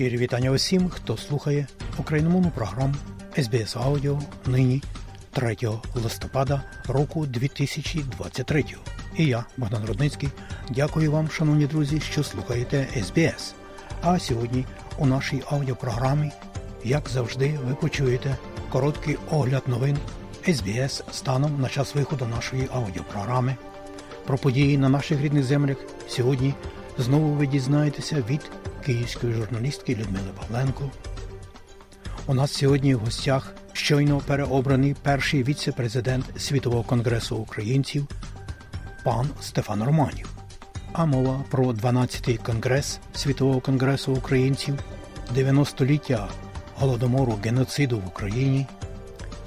Щирі вітання усім, хто слухає україномовну програму SBS Audio нині 3 листопада року 2023. І я, Богдан Рудницький, дякую вам, шановні друзі, що слухаєте SBS. А сьогодні у нашій аудіопрограмі, як завжди, ви почуєте короткий огляд новин SBS станом на час виходу нашої аудіопрограми. Про події на наших рідних землях сьогодні знову ви дізнаєтеся від київської журналістки Людмили Павленко. У нас сьогодні в гостях щойно переобраний перший віце-президент Світового конгресу українців пан Стефан Романів. А мова про 12-й конгрес Світового конгресу українців, 90-ліття голодомору геноциду в Україні,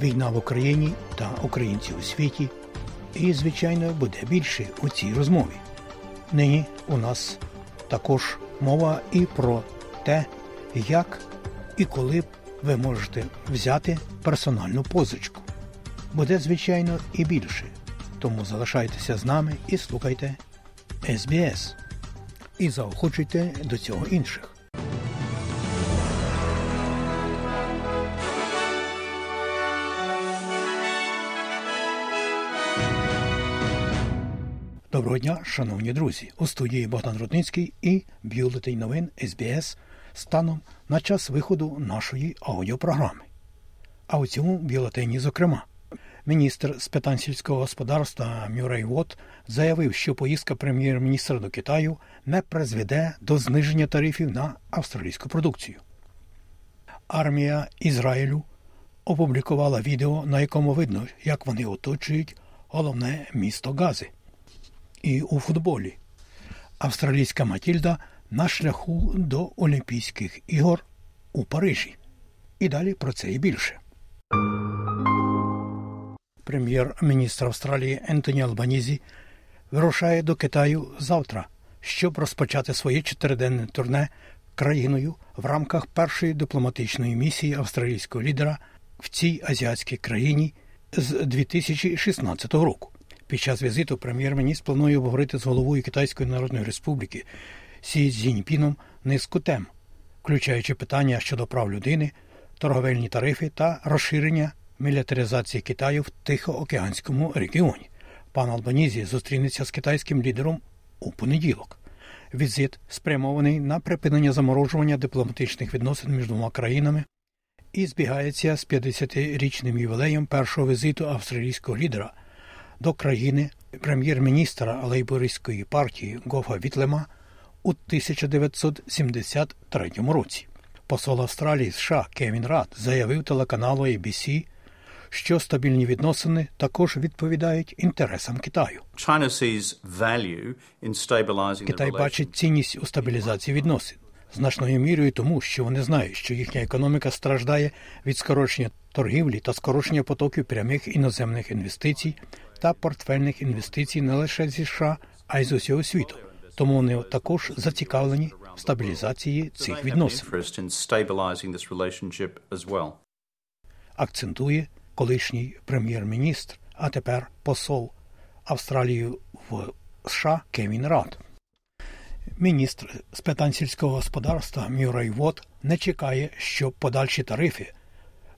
війна в Україні та українці у світі. І, звичайно, буде більше у цій розмові. Нині у нас також мова і про те, як і коли ви можете взяти персональну позичку. Буде, звичайно, і більше. Тому залишайтеся з нами і слухайте СБС. І заохочуйте до цього інших. Доброго дня, шановні друзі! У студії Богдан Рудницький і бюлетень новин СБС станом на час виходу нашої аудіопрограми. А у цьому бюлетені, зокрема, міністр з питань сільського господарства Мюррей Вот заявив, що поїздка прем'єр-міністра до Китаю не призведе до зниження тарифів на австралійську продукцію. Армія Ізраїлю опублікувала відео, на якому видно, як вони оточують головне місто Гази. І у футболі австралійська Матільда на шляху до Олімпійських ігор у Парижі. І далі про це і більше. Прем'єр-міністр Австралії Ентоні Албанізі вирушає до Китаю завтра, щоб розпочати своє чотириденне турне країною в рамках першої дипломатичної місії австралійського лідера в цій азіатській країні з 2016 року. Під час візиту прем'єр-міністр планує обговорити з головою Китайської Народної Республіки Сі Цзіньпіном низку тем, включаючи питання щодо прав людини, торговельні тарифи та розширення мілітаризації Китаю в Тихоокеанському регіоні. Пан Албанізі зустрінеться з китайським лідером у понеділок. Візит спрямований на припинення заморожування дипломатичних відносин між двома країнами і збігається з 50-річним ювілеєм першого візиту австралійського лідера до країни прем'єр-міністра лейбористської партії Гофа Вітлема у 1973 році. Посол Австралії США Кевін Рад заявив телеканалу ABC, що стабільні відносини також відповідають інтересам Китаю. Китай бачить цінність у стабілізації відносин значною мірою тому, що вони знають, що їхня економіка страждає від скорочення торгівлі та скорочення потоків прямих іноземних інвестицій та портфельних інвестицій не лише зі США, а й з усього світу. Тому вони також зацікавлені в стабілізації цих відносин. Акцентує колишній прем'єр-міністр, а тепер посол Австралії в США Кевін Рад. Міністр з питань сільського господарства Мюррей Вот не чекає, щоб подальші тарифи,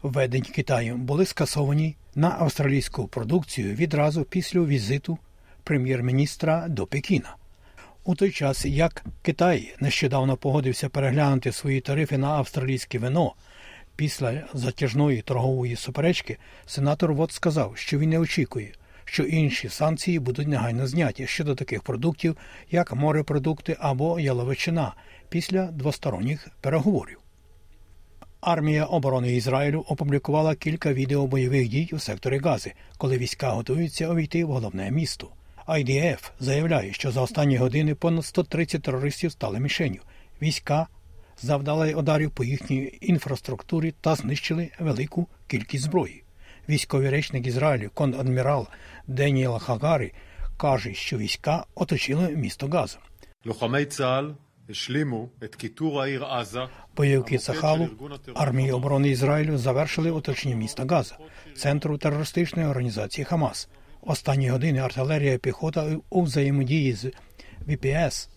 введені Китаєм, були скасовані на австралійську продукцію відразу після візиту прем'єр-міністра до Пекіна. У той час, як Китай нещодавно погодився переглянути свої тарифи на австралійське вино після затяжної торгової суперечки, сенатор Вот сказав, що він не очікує що інші санкції будуть негайно зняті щодо таких продуктів, як морепродукти або яловичина після двосторонніх переговорів. Армія оборони Ізраїлю опублікувала кілька відео бойових дій у секторі Гази, коли війська готуються увійти в головне місто. IDF заявляє, що за останні години понад 130 терористів стали мішенью. Війська завдали ударів по їхній інфраструктурі та знищили велику кількість зброї військовий речник Ізраїлю конадмірал Деніел Хагарі каже, що війська оточили місто Газа. Бойовики Сахалу армії оборони Ізраїлю завершили оточення міста Газа, центру терористичної організації Хамас. Останні години артилерія і піхота у взаємодії з ВПС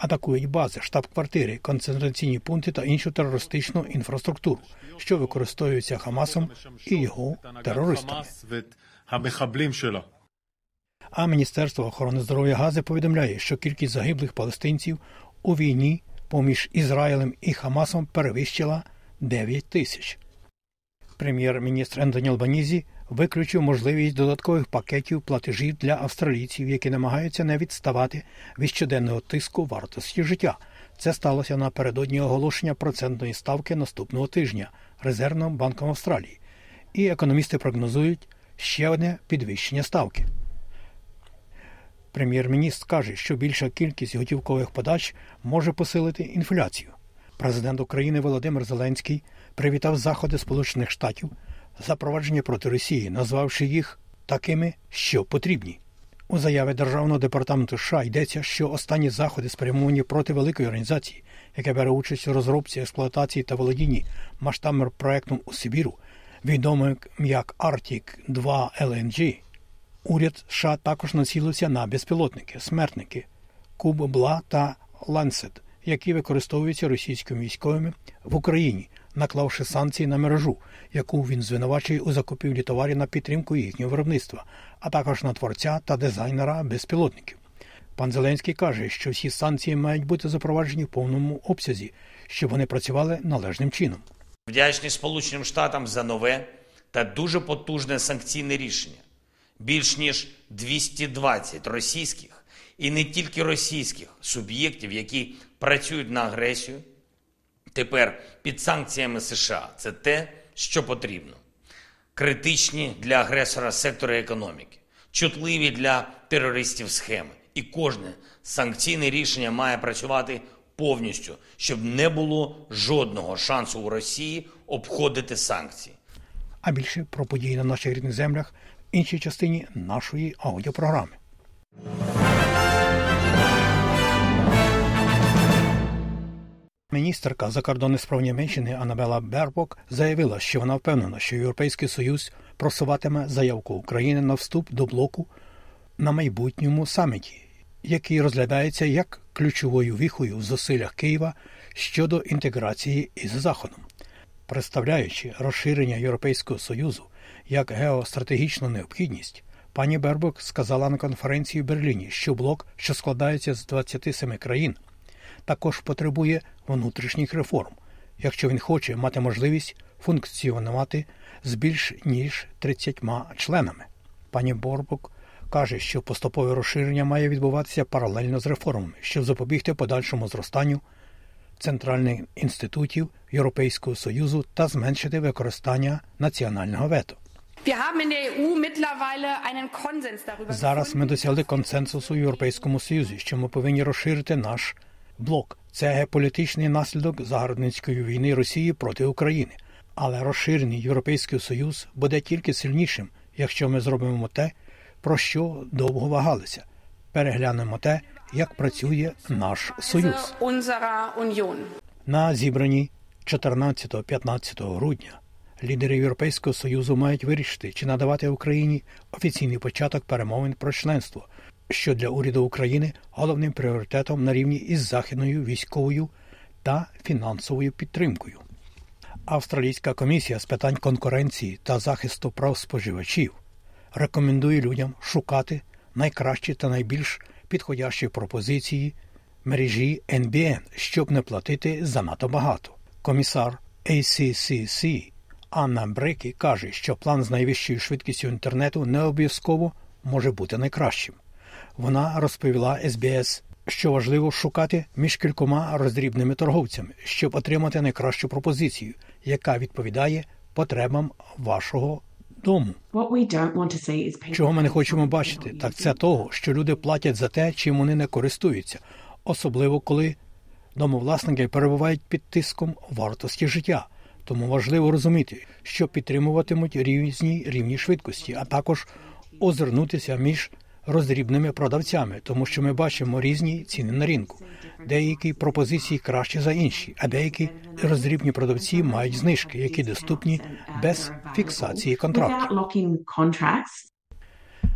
атакують бази, штаб-квартири, концентраційні пункти та іншу терористичну інфраструктуру, що використовується Хамасом і його терористами. А Міністерство охорони здоров'я Гази повідомляє, що кількість загиблих палестинців у війні поміж Ізраїлем і Хамасом перевищила 9 тисяч. Прем'єр-міністр Ентоні Албанізі виключив можливість додаткових пакетів платежів для австралійців, які намагаються не відставати від щоденного тиску вартості життя. Це сталося напередодні оголошення процентної ставки наступного тижня Резервним банком Австралії. І економісти прогнозують ще одне підвищення ставки. Прем'єр-міністр каже, що більша кількість готівкових подач може посилити інфляцію. Президент України Володимир Зеленський привітав заходи Сполучених Штатів запровадження проти Росії, назвавши їх такими, що потрібні. У заяві Державного департаменту США йдеться, що останні заходи спрямовані проти великої організації, яка бере участь у розробці, експлуатації та володінні масштабним проектом у Сибіру, відомим як Arctic 2 LNG, Уряд США також націлився на безпілотники, смертники, Куб Бла та Ланцет, які використовуються російськими військовими в Україні, наклавши санкції на мережу, яку він звинувачує у закупівлі товарів на підтримку їхнього виробництва, а також на творця та дизайнера безпілотників. Пан Зеленський каже, що всі санкції мають бути запроваджені в повному обсязі, щоб вони працювали належним чином. Вдячний Сполученим Штатам за нове та дуже потужне санкційне рішення. Більш ніж 220 російських і не тільки російських суб'єктів, які працюють на агресію, тепер під санкціями США. Це те, що потрібно. Критичні для агресора сектори економіки, чутливі для терористів схеми. І кожне санкційне рішення має працювати повністю, щоб не було жодного шансу у Росії обходити санкції. А більше про події на наших рідних землях в іншій частині нашої аудіопрограми. Міністерка закордонних справ Німеччини Анабела Бербок заявила, що вона впевнена, що Європейський Союз просуватиме заявку України на вступ до блоку на майбутньому саміті, який розглядається як ключовою віхою в зусиллях Києва щодо інтеграції із Заходом. Представляючи розширення Європейського Союзу як геостратегічну необхідність, пані Бербок сказала на конференції в Берліні, що блок, що складається з 27 країн, також потребує внутрішніх реформ, якщо він хоче мати можливість функціонувати з більш ніж 30 членами. Пані Борбок каже, що поступове розширення має відбуватися паралельно з реформами, щоб запобігти подальшому зростанню центральних інститутів Європейського Союзу та зменшити використання національного вето. Darüber Зараз ми досягли консенсусу в Європейському Союзі, що ми повинні розширити наш блок. Це геополітичний наслідок загарбницької війни Росії проти України. Але розширений Європейський Союз буде тільки сильнішим, якщо ми зробимо те, про що довго вагалися. Переглянемо те, як працює наш союз. На зібранні 14-15 грудня лідери Європейського Союзу мають вирішити, чи надавати Україні офіційний початок перемовин про членство, що для уряду України головним пріоритетом на рівні із західною військовою та фінансовою підтримкою. Австралійська комісія з питань конкуренції та захисту прав споживачів рекомендує людям шукати найкращі та найбільш підходящі пропозиції мережі NBN, щоб не платити занадто багато. Комісар ACCC Анна Брекі каже, що план з найвищою швидкістю інтернету не обов'язково може бути найкращим. Вона розповіла СБС, що важливо шукати між кількома роздрібними торговцями, щоб отримати найкращу пропозицію, яка відповідає потребам вашого дому. Чого ми не хочемо бачити, так це того, що люди платять за те, чим вони не користуються, особливо коли Домовласники перебувають під тиском вартості життя, тому важливо розуміти, що підтримуватимуть різні рівні швидкості, а також озирнутися між роздрібними продавцями, тому що ми бачимо різні ціни на ринку. Деякі пропозиції кращі за інші, а деякі роздрібні продавці мають знижки, які доступні без фіксації контрактів.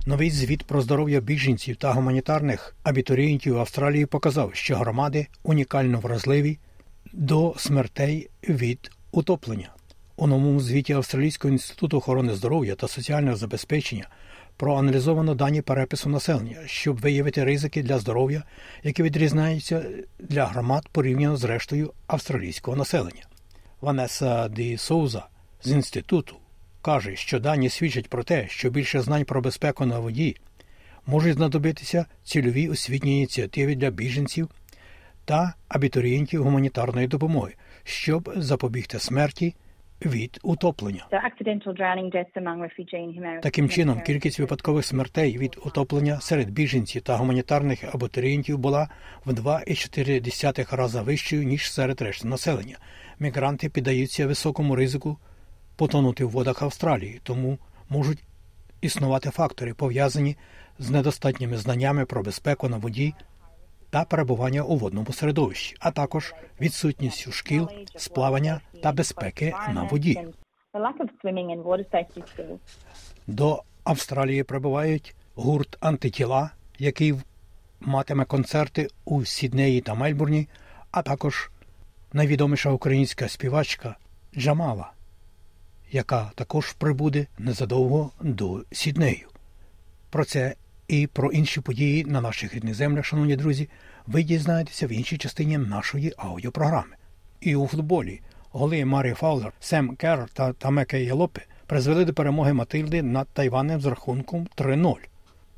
Новий звіт про здоров'я біженців та гуманітарних абітурієнтів Австралії показав, що громади унікально вразливі до смертей від утоплення. У новому звіті Австралійського інституту охорони здоров'я та соціального забезпечення проаналізовано дані перепису населення, щоб виявити ризики для здоров'я, які відрізняються для громад порівняно з рештою австралійського населення. Ванеса Ді Соуза з інституту каже, що дані свідчать про те, що більше знань про безпеку на воді можуть знадобитися цільові освітні ініціативи для біженців та абітурієнтів гуманітарної допомоги, щоб запобігти смерті від утоплення. Таким чином, кількість випадкових смертей від утоплення серед біженців та гуманітарних абітурієнтів була в 2,4 рази вищою, ніж серед решти населення. Мігранти піддаються високому ризику потонути в водах Австралії, тому можуть існувати фактори, пов'язані з недостатніми знаннями про безпеку на воді та перебування у водному середовищі, а також відсутністю шкіл, сплавання та безпеки на воді. До Австралії прибувають гурт антитіла, який матиме концерти у Сіднеї та Мельбурні, а також найвідоміша українська співачка Джамала, яка також прибуде незадовго до Сіднею. Про це і про інші події на наших рідних землях, шановні друзі, ви дізнаєтеся в іншій частині нашої аудіопрограми. І у футболі голи Марі Фаулер, Сем Керр та Тамеке Єлопе призвели до перемоги Матильди над Тайванем з рахунком 3-0.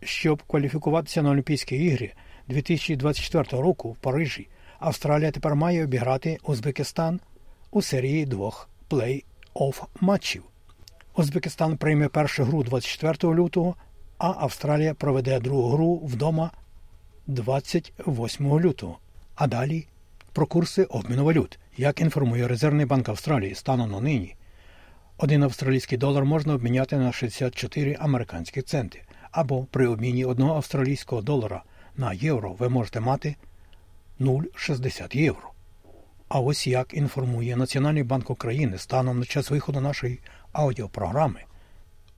Щоб кваліфікуватися на Олімпійські ігри 2024 року в Парижі, Австралія тепер має обіграти Узбекистан у серії двох плей-офф матчів. Узбекистан прийме першу гру 24 лютого, а Австралія проведе другу гру вдома 28 лютого. А далі про курси обміну валют. Як інформує Резервний банк Австралії станом на нині, один австралійський долар можна обміняти на 64 американські центи, або при обміні одного австралійського долара на євро ви можете мати 0,60 євро. А ось як інформує Національний банк України станом на час виходу нашої аудіопрограми,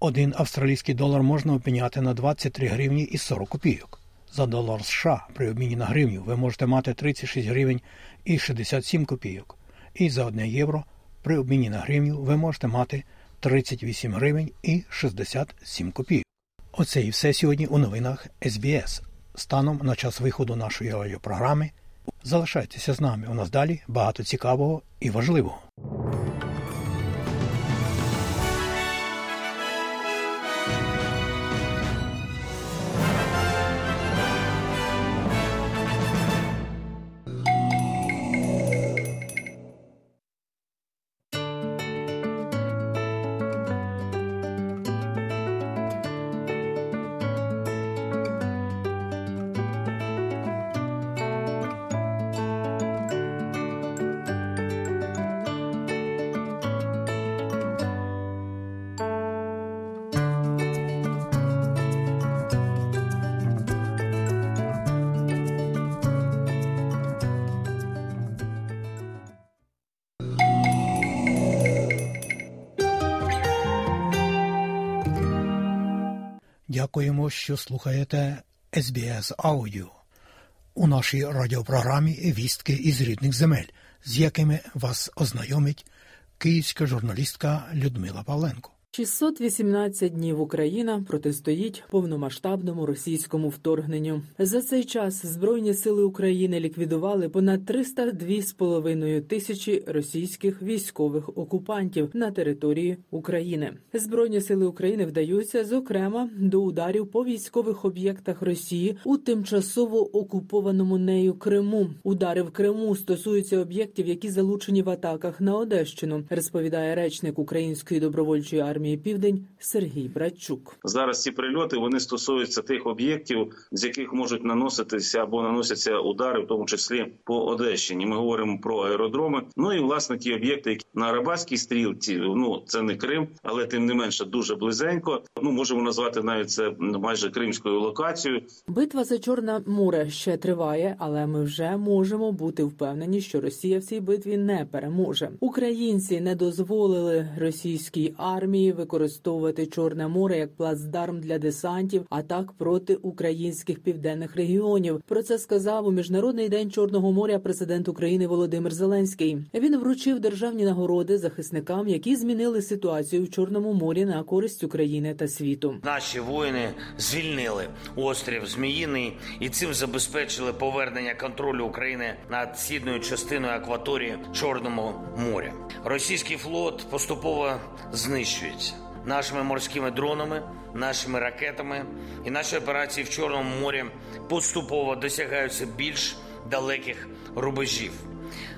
один австралійський долар можна обміняти на 23 гривні і 40 копійок. За долар США при обміні на гривню ви можете мати 36 гривень і 67 копійок. І за 1 євро при обміні на гривню ви можете мати 38 гривень і 67 копійок. Оце і все сьогодні у новинах СБС. Станом на час виходу нашої аудіопрограми. Залишайтеся з нами. У нас далі багато цікавого і важливого. Що слухаєте SBS Audio. У нашій радіопрограмі вістки із рідних земель, з якими вас ознайомить київська журналістка Людмила Павленко. 618 днів Україна протистоїть повномасштабному російському вторгненню. За цей час Збройні сили України ліквідували понад 302,5 тисячі російських військових окупантів на території України. Збройні сили України вдаються, зокрема, до ударів по військових об'єктах Росії у тимчасово окупованому нею Криму. Удари в Криму стосуються об'єктів, які залучені в атаках на Одещину, розповідає речник Української добровольчої армії армії Південь Сергій Братчук. Зараз ці прильоти вони стосуються тих об'єктів, з яких можуть наноситися або наносяться удари, в тому числі по Одещині. Ми говоримо про аеродроми. Ну і власне ті об'єкти, які на Арабатській стрілці, ну це не Крим, але тим не менше дуже близенько. Ну можемо назвати навіть це майже кримською локацією. Битва за Чорне море ще триває, але ми вже можемо бути впевнені, що Росія в цій битві не переможе. Українці не дозволили російській армії використовувати Чорне море як плацдарм для десантів, атак проти українських південних регіонів. Про це сказав у міжнародний день Чорного моря президент України Володимир Зеленський. Він вручив державні нагороди захисникам, які змінили ситуацію в Чорному морі на користь України та світу. Наші воїни звільнили острів Зміїний і цим забезпечили повернення контролю України над східною частиною акваторії Чорного моря. Російський флот поступово знищується нашими морськими дронами, нашими ракетами, і наші операції в Чорному морі поступово досягаються більш далеких рубежів.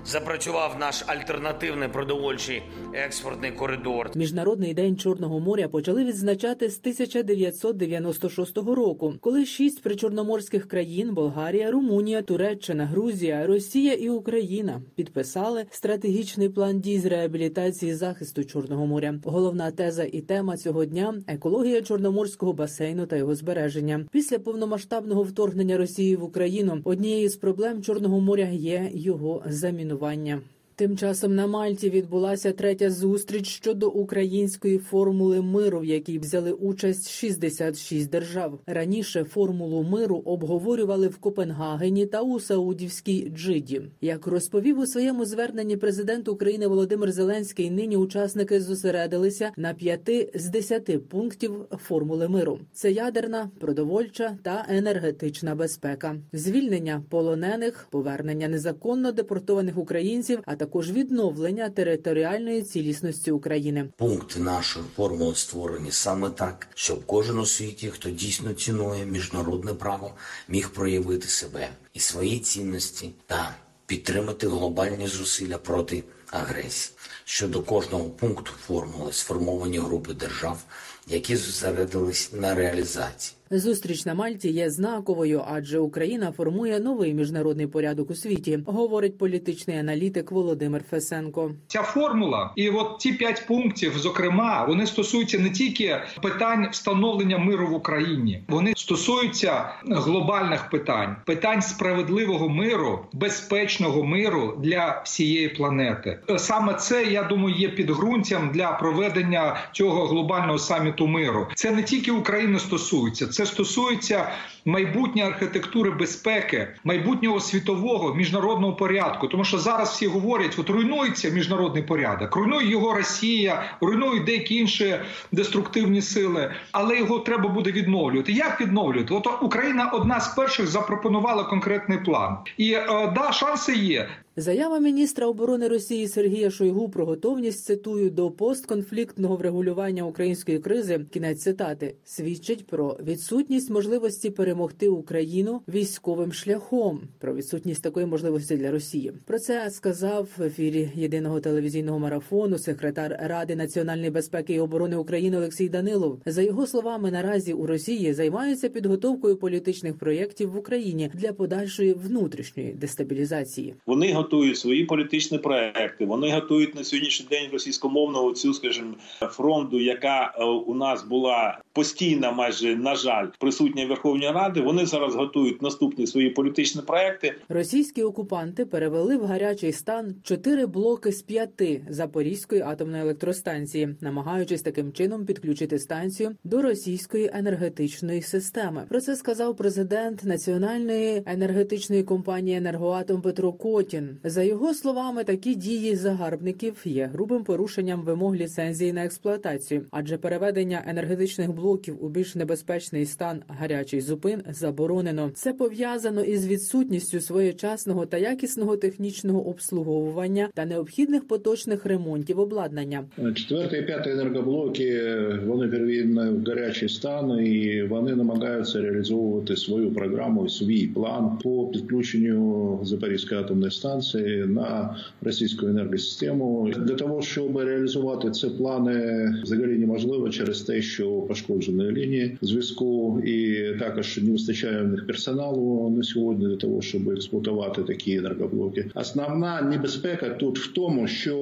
Запрацював наш альтернативний продовольчий експортний коридор. Міжнародний день Чорного моря почали відзначати з 1996 року, коли шість причорноморських країн Болгарія, Румунія, Туреччина, Грузія, Росія і Україна підписали стратегічний план дій з реабілітації захисту Чорного моря. Головна теза і тема цього дня екологія чорноморського басейну та його збереження. Після повномасштабного вторгнення Росії в Україну однією з проблем Чорного моря є його замінування руйнування. Тим часом на Мальті відбулася третя зустріч щодо української формули миру, в якій взяли участь 66 держав. Раніше формулу миру обговорювали в Копенгагені та у Саудівській Джиді. Як розповів у своєму зверненні президент України Володимир Зеленський, нині учасники зосередилися на п'яти з десяти пунктів формули миру: це ядерна, продовольча та енергетична безпека, звільнення полонених, повернення незаконно депортованих українців, а також також відновлення територіальної цілісності України. Пункти нашої формули створені саме так, щоб кожен у світі, хто дійсно цінує міжнародне право, міг проявити себе і свої цінності та підтримати глобальні зусилля проти агресії. Щодо кожного пункту формули сформовані групи держав, які зосередились на реалізації. Зустріч на Мальті є знаковою, адже Україна формує новий міжнародний порядок у світі, говорить політичний аналітик Володимир Фесенко. Ця формула, і от ці п'ять пунктів, зокрема, вони стосуються не тільки питань встановлення миру в Україні, вони стосуються глобальних питань, питань справедливого миру, безпечного миру для всієї планети. Саме це я думаю є підґрунтям для проведення цього глобального саміту миру. Це не тільки України стосується. Це стосується майбутньої архітектури безпеки, майбутнього світового міжнародного порядку. Тому що зараз всі говорять, от руйнується міжнародний порядок, руйнує його Росія, руйнують деякі інші деструктивні сили, але його треба буде відновлювати. Як відновлювати? От Україна одна з перших запропонувала конкретний план, і е, да, шанси є. Заява міністра оборони Росії Сергія Шойгу про готовність цитую до постконфліктного врегулювання української кризи. Кінець цитати свідчить про відсутність можливості перемогти Україну військовим шляхом. Про відсутність такої можливості для Росії. Про це сказав в ефірі єдиного телевізійного марафону секретар Ради національної безпеки і оборони України Олексій Данилов. За його словами, наразі у Росії займаються підготовкою політичних проєктів в Україні для подальшої внутрішньої дестабілізації. Вони готують свої політичні проекти. Вони готують на сьогоднішній день російськомовну цю, скажімо, фронту, яка е, у нас була постійно, майже на жаль, присутня в Верховній Ради. Вони зараз готують наступні свої політичні проекти. Російські окупанти перевели в гарячий стан чотири блоки з п'яти Запорізької атомної електростанції, намагаючись таким чином підключити станцію до російської енергетичної системи. Про це сказав президент національної енергетичної компанії Енергоатом Петро Котін. За його словами, такі дії загарбників є грубим порушенням вимог ліцензії на експлуатацію, адже переведення енергетичних блоків блоків у більш небезпечний стан гарячий зупин заборонено. Це пов'язано із відсутністю своєчасного та якісного технічного обслуговування та необхідних поточних ремонтів обладнання. Четвертий і п'ятий енергоблоки вони переведені в гарячий стан і вони намагаються реалізовувати свою програму, свій план по підключенню Запорізької атомної станції на російську енергосистему. Для того щоб реалізувати ці плани, взагалі неможливо через те, що пошкоджені лінії зв'язку, і також не вистачає в них персоналу на сьогодні для того, щоб експлуатувати такі енергоблоки. Основна небезпека тут в тому, що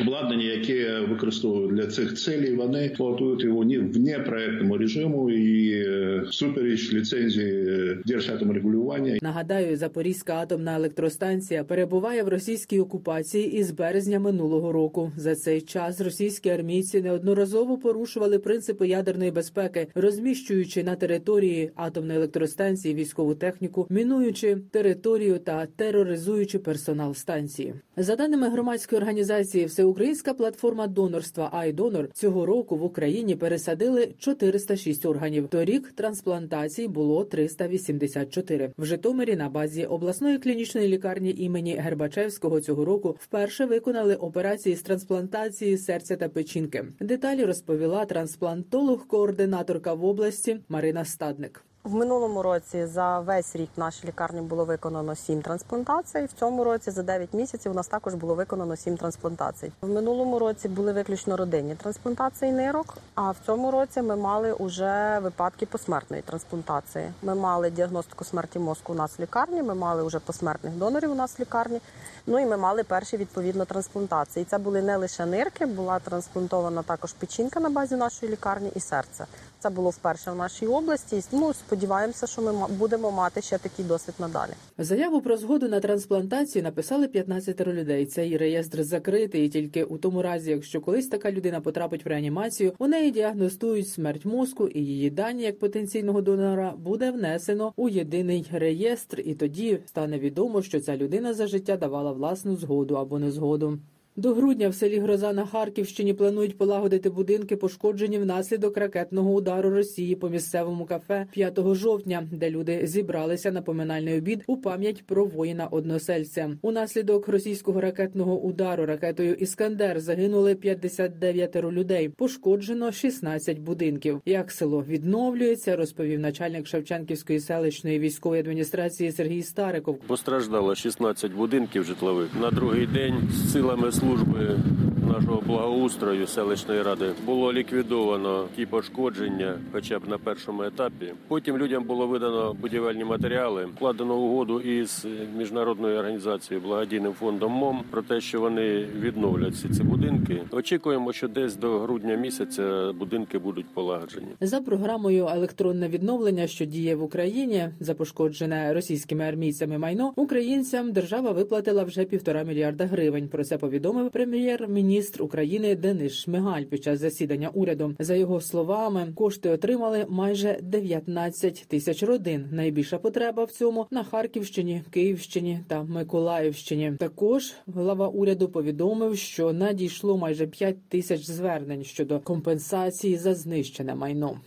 обладнання, яке використовують для цих целей, вони експлуатують його не в непроектному режиму і е, супереч ліцензії е, держатомрегулювання. Нагадаю, Запорізька атомна електростанція перебуває в російській окупації із березня минулого року. За цей час російські армійці неодноразово порушували принципи ядерної безпеки, розміщуючи на території атомної електростанції військову техніку, мінуючи територію та тероризуючи персонал станції. За даними громадської організації, Всеукраїнська платформа донорства «Айдонор» цього року в Україні пересадили 406 органів. Торік трансплантацій було 384. В Житомирі на базі обласної клінічної лікарні імені Гербачевського цього року вперше виконали операції з трансплантації серця та печінки. Деталі розповіла трансплантолог-координаторка в області Марина Стадник. В минулому році за весь рік в нашій лікарні було виконано 7 трансплантацій. В цьому році за 9 місяців у нас також було виконано 7 трансплантацій. В минулому році були виключно родинні трансплантації нирок. А в цьому році ми мали уже випадки посмертної трансплантації. Ми мали діагностику смерті мозку у нас в лікарні. Ми мали вже посмертних донорів у нас в лікарні. Ну і ми мали перші відповідно трансплантації. Це були не лише нирки, була трансплантована також печінка на базі нашої лікарні і серце. Це було вперше в нашій області. Ну сподіваємося, що ми будемо мати ще такий досвід надалі. Заяву про згоду на трансплантацію написали 15 людей. Цей реєстр закритий тільки у тому разі, якщо колись така людина потрапить в реанімацію, у неї діагностують смерть мозку, і її дані як потенційного донора буде внесено у єдиний реєстр, і тоді стане відомо, що ця людина за життя давала власну згоду або незгоду. До грудня в селі Гроза на Харківщині планують полагодити будинки, пошкоджені внаслідок ракетного удару Росії по місцевому кафе 5 жовтня, де люди зібралися на поминальний обід у пам'ять про воїна односельця. Унаслідок російського ракетного удару ракетою Іскандер загинули 59 людей. Пошкоджено 16 будинків. Як село відновлюється, розповів начальник Шевченківської селищної військової адміністрації Сергій Стариков. Постраждало 16 будинків житлових на другий день з силами служби служби нашого благоустрою селищної ради було ліквідовано ті пошкодження, хоча б на першому етапі. Потім людям було видано будівельні матеріали, вкладено угоду із міжнародною організацією благодійним фондом МОМ про те, що вони відновлять всі ці будинки. Очікуємо, що десь до грудня місяця будинки будуть полагоджені. За програмою електронне відновлення, що діє в Україні, за пошкоджене російськими армійцями майно українцям держава виплатила вже півтора мільярда гривень. Про це повідомив прем'єр-міністр України Денис Шмигаль під час засідання уряду. За його словами, кошти отримали майже 19 тисяч родин. Найбільша потреба в цьому на Харківщині, Київщині та Миколаївщині. Також глава уряду повідомив, що надійшло майже 5 тисяч звернень щодо компенсації за знищене майно.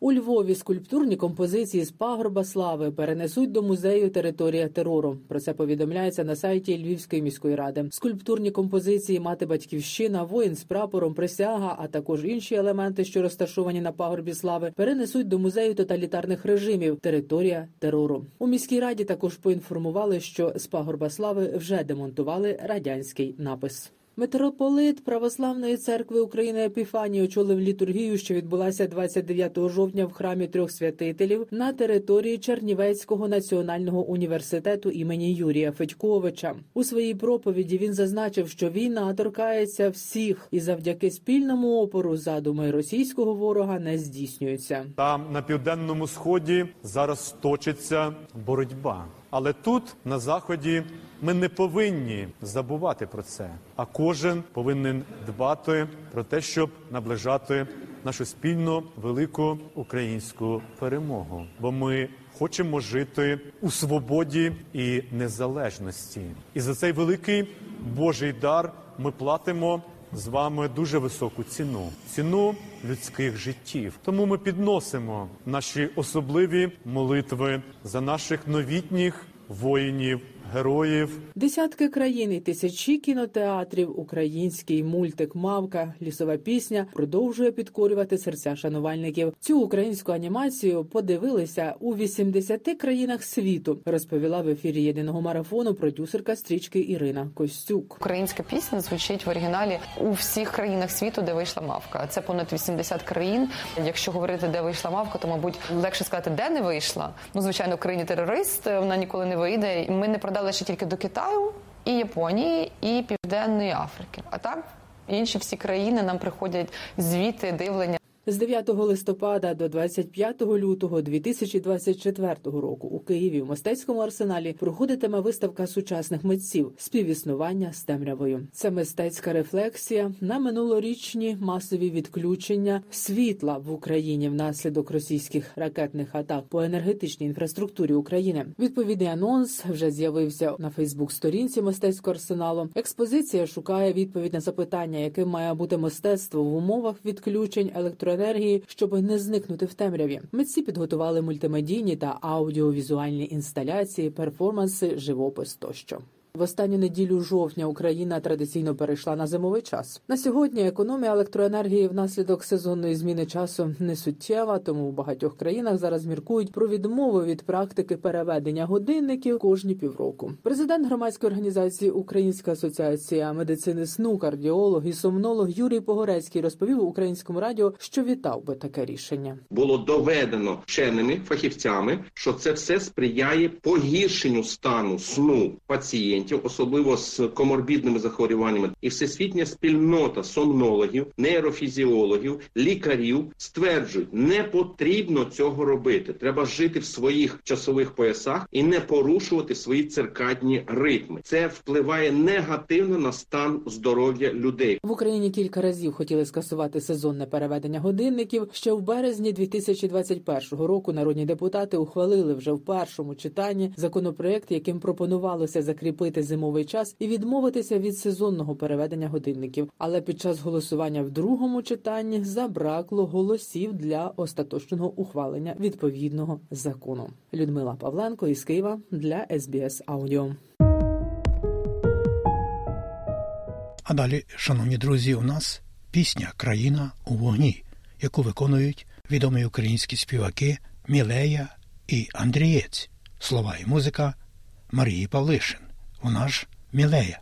У Львові скульптурні композиції з пагорба слави перенесуть до музею територія терору. Про це повідомляється на сайті Львівської міської ради. Скульптурні композиції Мати батьківщина, воїн з прапором, присяга, а також інші елементи, що розташовані на пагорбі слави, перенесуть до музею тоталітарних режимів територія терору. У міській раді також поінформували, що з пагорба слави вже демонтували радянський напис. Митрополит Православної церкви України Епіфаній очолив літургію, що відбулася 29 жовтня в храмі трьох святителів на території Чернівецького національного університету імені Юрія Федьковича. У своїй проповіді він зазначив, що війна торкається всіх, і завдяки спільному опору задуми російського ворога не здійснюються. Там на південному сході зараз точиться боротьба. Але тут, на заході, ми не повинні забувати про це. А кожен повинен дбати про те, щоб наближати нашу спільну велику українську перемогу. Бо ми хочемо жити у свободі і незалежності. І за цей великий Божий дар ми платимо з вами дуже високу ціну ціну людських життів. Тому ми підносимо наші особливі молитви за наших новітніх воїнів. Героїв десятки країн і тисячі кінотеатрів, український мультик Мавка, лісова пісня продовжує підкорювати серця шанувальників. Цю українську анімацію подивилися у 80 країнах світу. Розповіла в ефірі єдиного марафону продюсерка стрічки Ірина Костюк. Українська пісня звучить в оригіналі у всіх країнах світу, де вийшла мавка. Це понад 80 країн. Якщо говорити, де вийшла мавка, то мабуть легше сказати, де не вийшла. Ну звичайно, в країні терорист вона ніколи не вийде. Ми не продали ще тільки до Китаю, і Японії, і Південної Африки. А так інші всі країни нам приходять звіти, дивлення. З 9 листопада до 25 лютого 2024 року у Києві в мистецькому арсеналі проходитиме виставка сучасних митців співіснування з темрявою. Це мистецька рефлексія на минулорічні масові відключення світла в Україні внаслідок російських ракетних атак по енергетичній інфраструктурі України. Відповідний анонс вже з'явився на Фейсбук-сторінці мистецького арсеналу. Експозиція шукає відповідь на запитання, яким має бути мистецтво в умовах відключень електроенергії енергії, щоб не зникнути в темряві. Митці підготували мультимедійні та аудіовізуальні інсталяції, перформанси, живопис тощо. В останню неділю жовтня Україна традиційно перейшла на зимовий час. На сьогодні економія електроенергії внаслідок сезонної зміни часу не суттєва, тому в багатьох країнах зараз міркують про відмову від практики переведення годинників кожні півроку. Президент громадської організації Українська асоціація медицини сну, кардіолог і сомнолог Юрій Погорецький розповів українському радіо, що вітав би таке рішення. Було доведено вченими фахівцями, що це все сприяє погіршенню стану сну пацієнтів особливо з коморбідними захворюваннями, і всесвітня спільнота сомнологів, нейрофізіологів, лікарів стверджують, не потрібно цього робити. Треба жити в своїх часових поясах і не порушувати свої циркадні ритми. Це впливає негативно на стан здоров'я людей. В Україні кілька разів хотіли скасувати сезонне переведення годинників. Ще в березні 2021 року народні депутати ухвалили вже в першому читанні законопроект, яким пропонувалося закріпити зимовий час і відмовитися від сезонного переведення годинників. Але під час голосування в другому читанні забракло голосів для остаточного ухвалення відповідного закону. Людмила Павленко із Києва для СБС Аудіо. А далі, шановні друзі, у нас пісня Країна у вогні, яку виконують відомі українські співаки Мілея і Андрієць, слова і музика Марії Павлишин. Вона ж Мілея.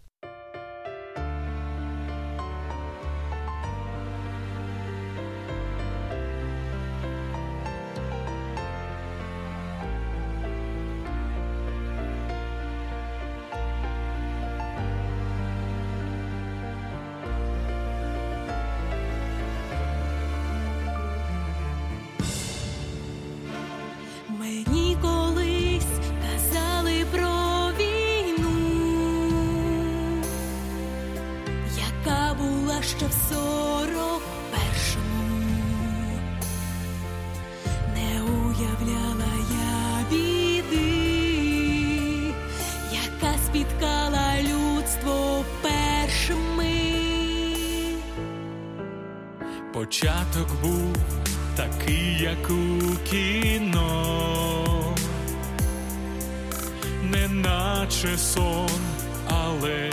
Неначе сон, але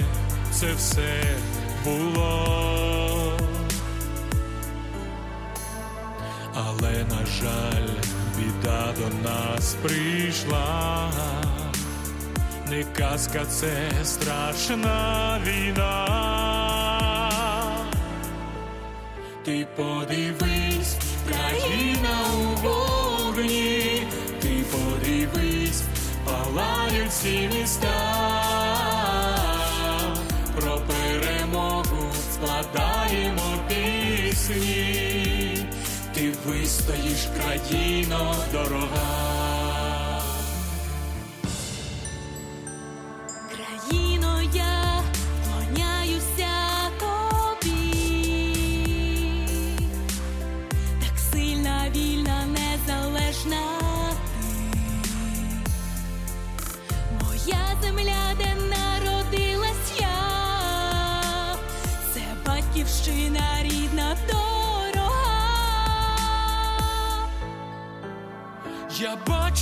це все було. Але, на жаль, біда до нас прийшла. Не казка, це страшна війна. Ти подивись, палають всі міста, про перемогу складаємо пісні, ти вистоїш, країно дорога.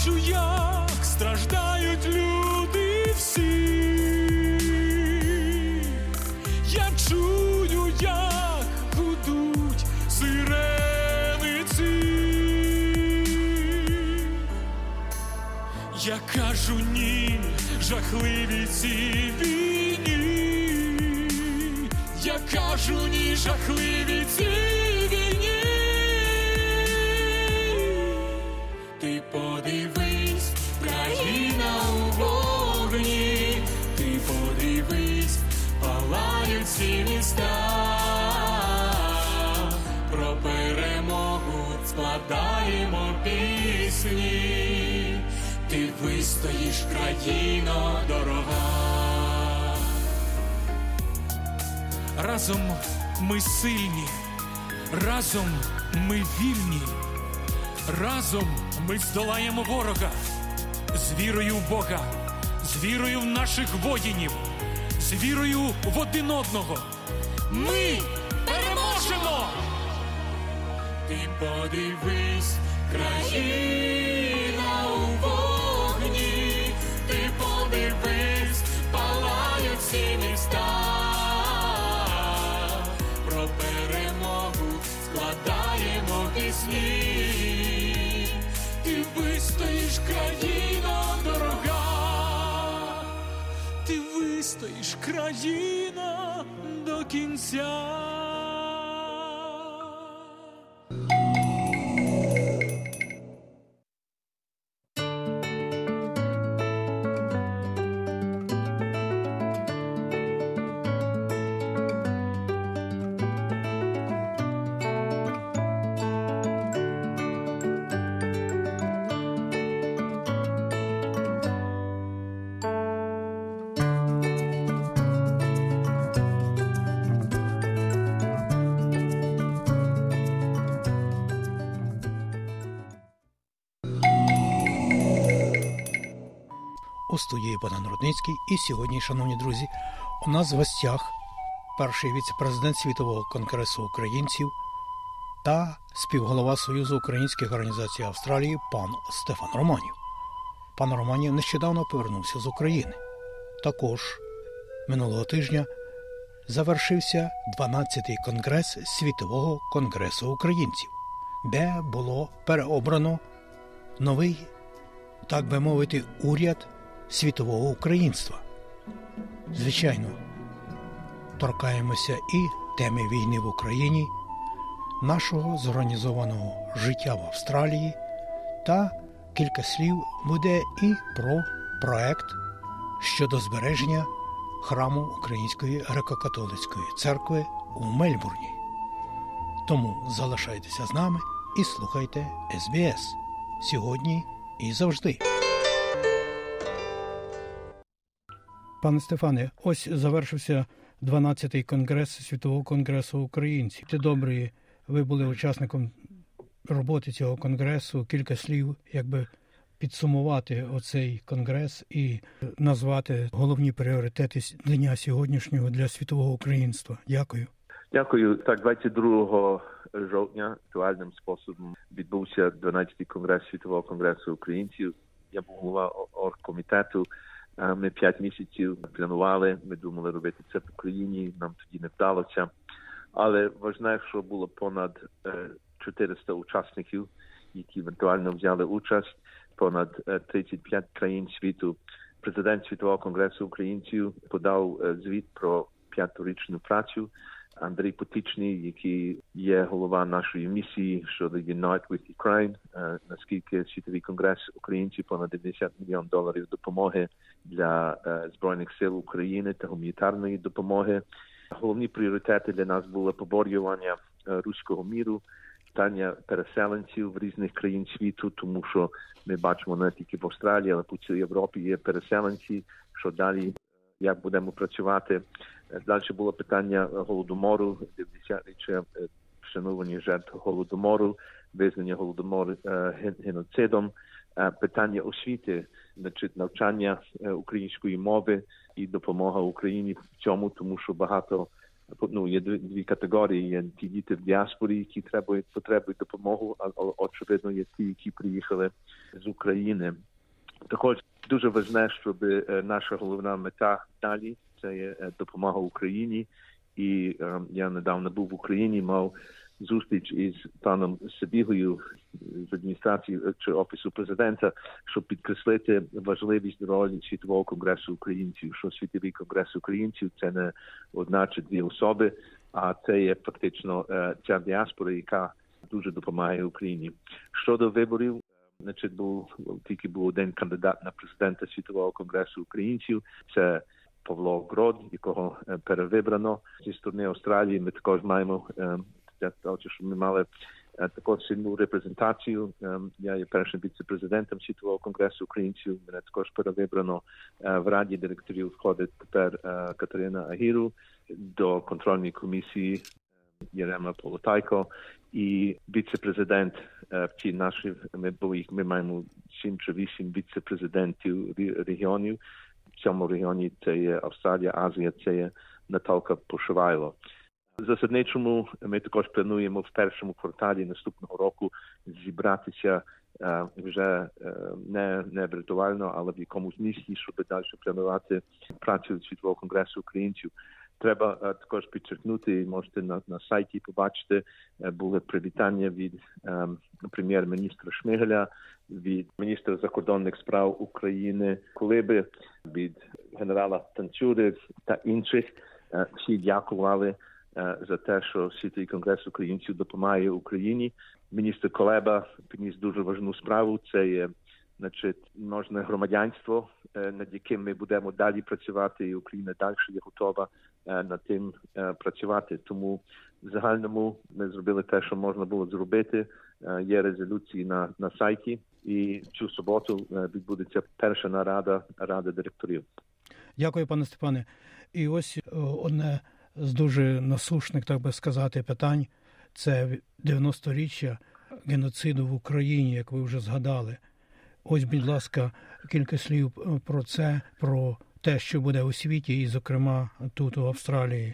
Бачу, як страждають люди всі. Я чую, як гудуть сирени ці. Я кажу ні, жахливі ці війні. Я кажу ні, жахливі ці складаємо пісні, ти вистоїш, країно дорога. Разом ми сильні, разом ми вільні. Разом ми здолаємо ворога з вірою в Бога, з вірою в наших воїнів, з вірою в один одного. Ми! Ти подивись, країна у вогні, ти подивись, палають всі міста. Про перемогу складаємо пісні. Ти вистоїш, країна дорога. Ти вистоїш, країна до кінця. Студії Богдан Рудницький. І сьогодні, шановні друзі, у нас в гостях перший віце-президент Світового конгресу українців та співголова Союзу українських організацій Австралії пан Стефан Романів. Пан Романів нещодавно повернувся з України. Також минулого тижня завершився 12-й конгрес Світового конгресу українців, де було переобрано новий, так би мовити, уряд світового українства. Звичайно, торкаємося і теми війни в Україні, нашого зорганізованого життя в Австралії, та кілька слів буде і про проект щодо збереження храму Української греко-католицької церкви у Мельбурні. Тому залишайтеся з нами і слухайте СБС сьогодні і завжди. Пане Стефане, ось завершився 12-й конгрес Світового конгресу українців. Ти добрий, ви були учасником роботи цього конгресу. Кілька слів, якби підсумувати оцей конгрес і назвати головні пріоритети дня сьогоднішнього для світового українства. Дякую. Дякую. Так, 22 жовтня актуальним способом відбувся 12-й конгрес світового конгресу українців. Я був голова оргкомітету. Ми п'ять місяців планували. Ми думали робити це в Україні. Нам тоді не вдалося. Але важливо, що було понад 400 учасників, які віртуально взяли участь. Понад 35 країн світу. Президент світового конгресу українців подав звіт про п'ятирічну працю. Андрій Потічний, який є голова нашої місії щодо Unite with Ukraine, наскільки світовий конгрес українців понад 90 мільйон доларів допомоги для збройних сил України та гуманітарної допомоги. Головні пріоритети для нас були поборювання руського міру, питання переселенців в різних країн світу, тому що ми бачимо не тільки в Австралії, але по цілій Європі є переселенці. Що далі як будемо працювати? Далі було питання голодомору, 90-річчя вшанування жертв голодомору, визнання голодомору геноцидом, питання освіти, значить навчання української мови і допомога Україні в цьому, тому що багато ну, є дві категорії. Є ті діти в діаспорі, які требують потребують допомогу, але очевидно є ті, які приїхали з України. Також дуже важливо, щоб наша головна мета далі це є допомога Україні. І я недавно був в Україні, мав зустріч із паном Сибігою з адміністрації чи офісу президента, щоб підкреслити важливість ролі світового конгресу українців. Що світовий конгрес українців це не одна чи дві особи, а це є фактично ця діаспора, яка дуже допомагає Україні. Щодо виборів. Значить, був тільки був один кандидат на президента світового конгресу українців. Це Павло Грод, якого перевибрано зі сторони Австралії. Ми також маємо що ми мали також сильну репрезентацію. Я є першим віце-президентом світового конгресу українців. Мене також перевибрано в раді директорів. Входить тепер Катерина Агіру до контрольної комісії Єрема Полотайко і віце-президент ті наші ми їх ми маємо сім чи вісім віце-президентів регіонів. Цьому регіоні це є Австралія, Азія, це є Наталка Пошивайло. Засадничому ми також плануємо в першому кварталі наступного року зібратися е, вже е, не не віртуально, але в якомусь місті, щоб далі планувати працю світового конгресу українців. Треба також підчеркнути, можете на на сайті побачити, були привітання від е, прем'єр-міністра Шмигаля, від міністра закордонних справ України Кулиби, від генерала Танцюри та інших. Всі дякували за те, що світовий конгрес українців допомагає Україні. Міністр Колеба підніс дуже важну справу. Це є значить можне громадянство, над яким ми будемо далі працювати, і Україна далі є готова над тим працювати. Тому в загальному ми зробили те, що можна було зробити. Є резолюції на на сайті, і цю суботу відбудеться перша нарада ради директорів. Дякую, пане Степане. І ось одне з дуже насушних, так би сказати, питань це 90-річчя геноциду в Україні, як ви вже згадали. Ось, будь ласка, кілька слів про це, про те, що буде у світі, і, зокрема, тут у Австралії.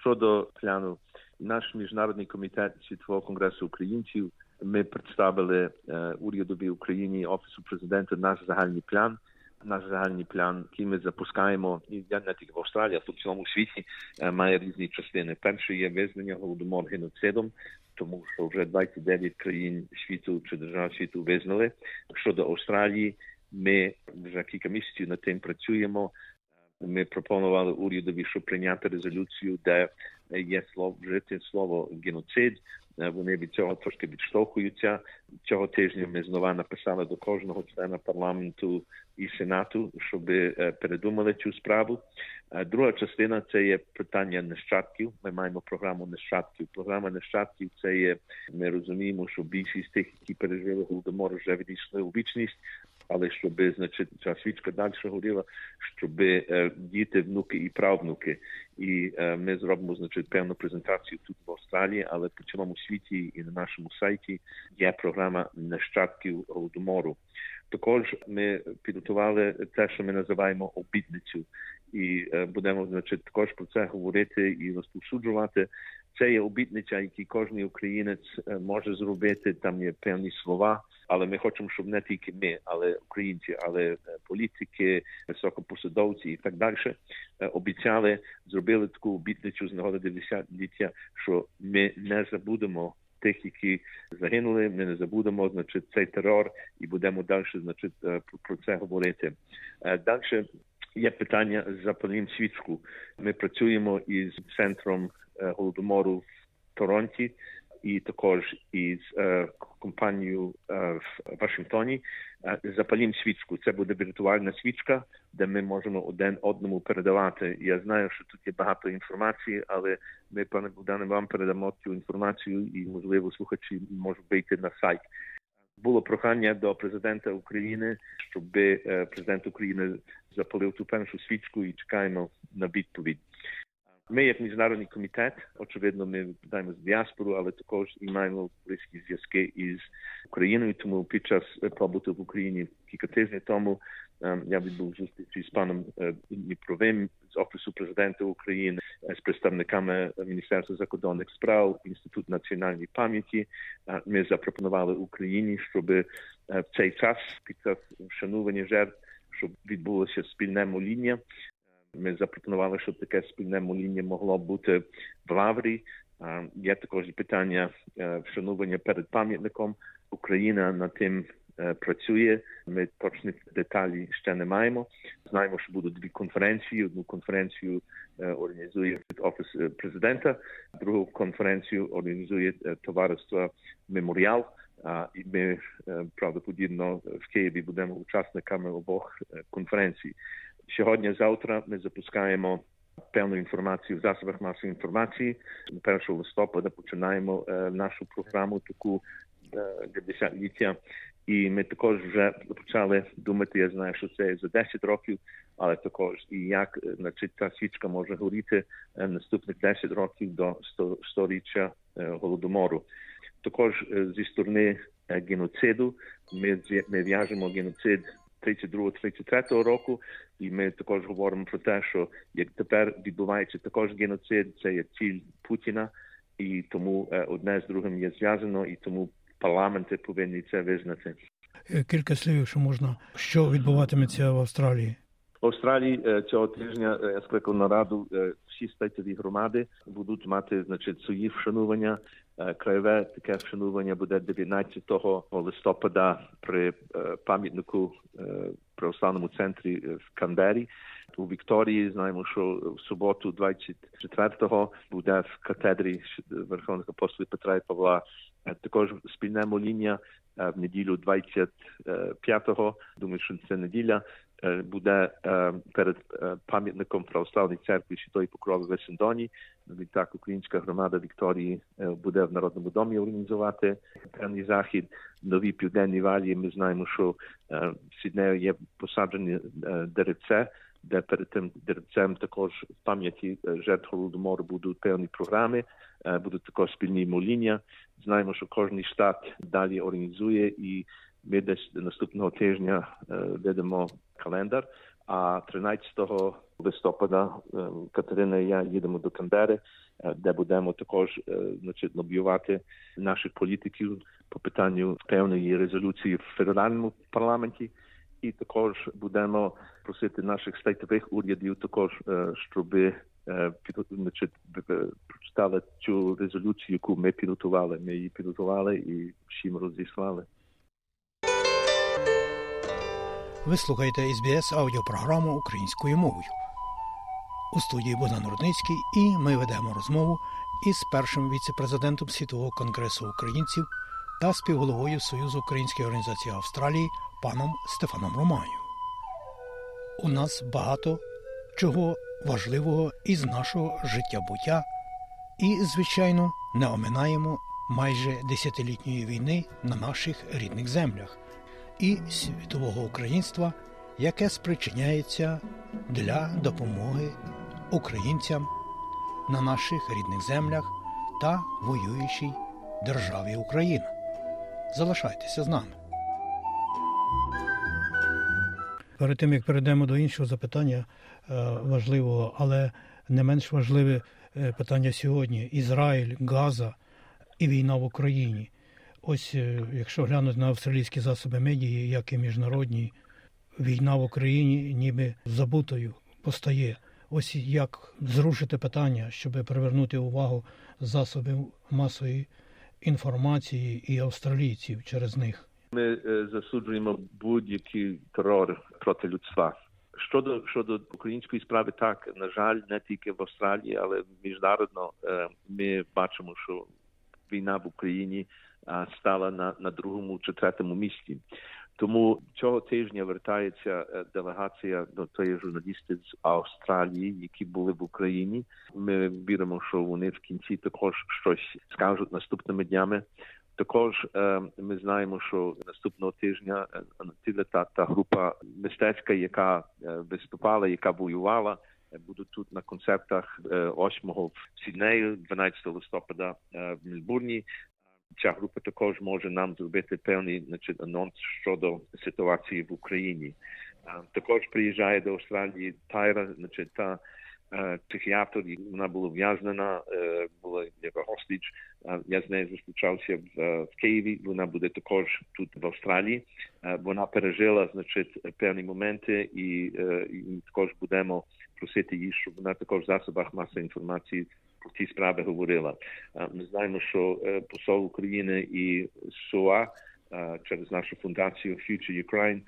Щодо плану, наш міжнародний комітет світового конгресу українців. Ми представили е, урядові Україні офісу президента наш загальний план наш загальний план, який ми запускаємо, і я не тільки в Австралії, а в цілому світі має різні частини. Перше є визнання голодомор геноцидом, тому що вже 29 країн світу чи держав світу визнали. Щодо Австралії, ми вже кілька місяців над тим працюємо. Ми пропонували урядові, щоб прийняти резолюцію, де є слово вжити слово геноцид. Вони від цього трошки відштовхуються. Цього тижня ми знову написали до кожного члена парламенту і сенату, щоб передумали цю справу. Друга частина це є питання нащадків. Ми маємо програму нащадків. Програма нащадків це є. Ми розуміємо, що більшість тих, які пережили голодомор, вже відійшли у вічність. Але щоб значить ця свічка далі горіла, щоб діти, внуки і правнуки, і ми зробимо значить певну презентацію тут в Австралії, але по цілому світі і на нашому сайті є програма нащадків голодомору. Також ми підготували те, що ми називаємо обідницю, і будемо значить також про це говорити і розповсюджувати. Це є обітниця, які кожен українець може зробити. Там є певні слова, але ми хочемо, щоб не тільки ми, але українці, але політики, високопосадовці і так далі обіцяли, зробили таку обітницю з нагоди 90-ліття, що ми не забудемо. Тих, які загинули, ми не забудемо значить, цей терор і будемо далі значить, про це говорити. Далі є питання запалім свічку. Ми працюємо із центром голодомору в Торонті і також із компанією в Вашингтоні. Запалім свічку. Це буде віртуальна свічка, де ми можемо один одному передавати. Я знаю, що тут є багато інформації, але ми, пане Богдане, вам передамо цю інформацію і, можливо, слухачі можуть вийти на сайт. Було прохання до президента України, щоб президент України запалив ту першу свічку і чекаємо на відповідь. Ми, як міжнародний комітет, очевидно, ми відповідаємо з діаспору, але також і маємо близькі зв'язки із Україною. Тому під час побуту в Україні кілька тижнів тому Я відбув зустрічі з паном Дніпровим з офісу президента України, з представниками Міністерства закордонних справ, інститут національної пам'яті. Ми запропонували Україні, щоб в цей час під час вшанування жертв, щоб відбулося спільне моління. Ми запропонували, щоб таке спільне моління могло бути в Лаврі. Є також питання вшанування перед пам'ятником. Україна над тим працює. Ми точних деталі ще не маємо. Знаємо, що будуть дві конференції. Одну конференцію організує офіс президента, другу конференцію організує товариство Меморіал. І ми правдоподібно в Києві будемо учасниками обох конференцій. Сьогодні-завтра ми запускаємо певну інформацію в засобах масової інформації. 1 листопада починаємо нашу програму таку для десятиліття. І ми також вже почали думати. Я знаю, що це за 10 років, але також і як значить, ця свічка може горіти наступних 10 років до 100-річчя голодомору. Також зі сторони геноциду ми ми в'яжемо геноцид 32-33 року, і ми також говоримо про те, що як тепер відбувається також геноцид, це є ціль Путіна, і тому одне з другим є зв'язано, і тому парламенти повинні це визнати. Кілька слів, якщо можна, що відбуватиметься в Австралії. В Австралії цього тижня я скликав нараду. Всі статеві громади будуть мати значить свої вшанування. Краєве таке вшанування буде 19 листопада при пам'ятнику православному центрі в Канбері. У Вікторії знаємо, що в суботу, 24-го, буде в катедрі Верховних апостолів Петра і Павла також спільне моління в неділю 25-го. Думаю, що це неділя. Буде перед пам'ятником православної церкви Святої Покрови в Есендоні. Відтак українська громада Вікторії буде в Народному домі організувати певний захід. Нові південні валії. Ми знаємо, що Сіднею є посаджені деревце, де перед тим деревцем також в пам'яті жертв голодомору будуть певні програми, будуть також спільні моління. Знаємо, що кожен штат далі організує і ми десь наступного тижня ведемо календар. А 13 листопада Катерина і я їдемо до Канбери, де будемо також значить, лобіювати наших політиків по питанню певної резолюції в федеральному парламенті. І також будемо просити наших стейтових урядів також, щоб значить, прочитали цю резолюцію, яку ми підготували. Ми її підготували і всім розіслали. Ви слухаєте СБС аудіопрограму українською мовою. У студії Богдан Рудницький і ми ведемо розмову із першим віце-президентом Світового конгресу українців та співголовою Союзу Української організації Австралії паном Стефаном Романю. У нас багато чого важливого із нашого життя буття, і, звичайно, не оминаємо майже десятилітньої війни на наших рідних землях і світового українства, яке спричиняється для допомоги українцям на наших рідних землях та воюючій державі Україна. Залишайтеся з нами. Перед тим як перейдемо до іншого запитання важливого, але не менш важливе питання сьогодні: Ізраїль, Газа і війна в Україні. Ось якщо глянути на австралійські засоби медії, як і міжнародні, війна в Україні ніби забутою постає. Ось як зрушити питання, щоб привернути увагу засобів масової інформації і австралійців через них. Ми засуджуємо будь-який терор проти людства. Щодо щодо української справи, так на жаль, не тільки в Австралії, але міжнародно ми бачимо, що війна в Україні стала на на другому чи третьому місці. Тому цього тижня вертається делегація до тої журналісти з Австралії, які були в Україні. Ми віримо, що вони в кінці також щось скажуть наступними днями. Також ми знаємо, що наступного тижня та, та група мистецька, яка виступала, яка воювала, будуть тут на концертах 8-го в Сіднею, 12 листопада в Мельбурні. Ця група також може нам зробити певний значить, анонс щодо ситуації в Україні. Також приїжджає до Австралії Тайра, значить та психіатр, вона була в'язнена, була як гостіч. Я з нею зустрічався в, Києві. Вона буде також тут в Австралії. Вона пережила значить певні моменти, і, і також будемо просити її, щоб вона також в засобах масової інформації про ці справи говорила. Ми знаємо, що посол України і СОА через нашу фундацію Future Ukraine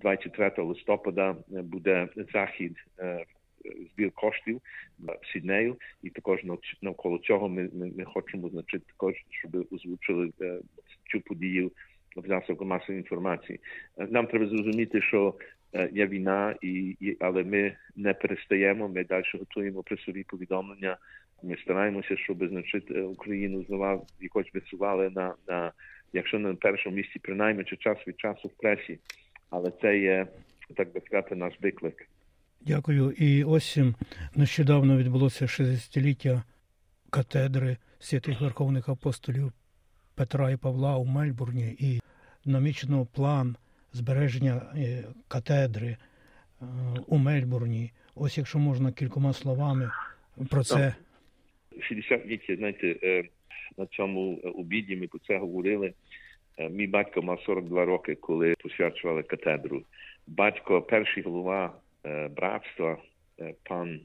23 листопада буде захід збір коштів в Сіднею, і також навколо цього ми, ми, ми хочемо значить також, щоб озвучили цю подію в засобах масової інформації. Нам треба зрозуміти, що є війна, і, і але ми не перестаємо. Ми далі готуємо пресові повідомлення. Ми стараємося, щоб значить Україну знову якось висували на на якщо не на першому місці, принаймні чи час від часу в пресі. Але це є так би сказати наш виклик. Дякую. І ось нещодавно відбулося 60-ліття катедри святих верховних апостолів Петра і Павла у Мельбурні, і намічено план збереження катедри у Мельбурні. Ось якщо можна кількома словами про це. 60-ліття, знаєте, на цьому обіді ми про це говорили. Мій батько мав 42 роки, коли посвячували катедру. Батько, перший голова братства, пан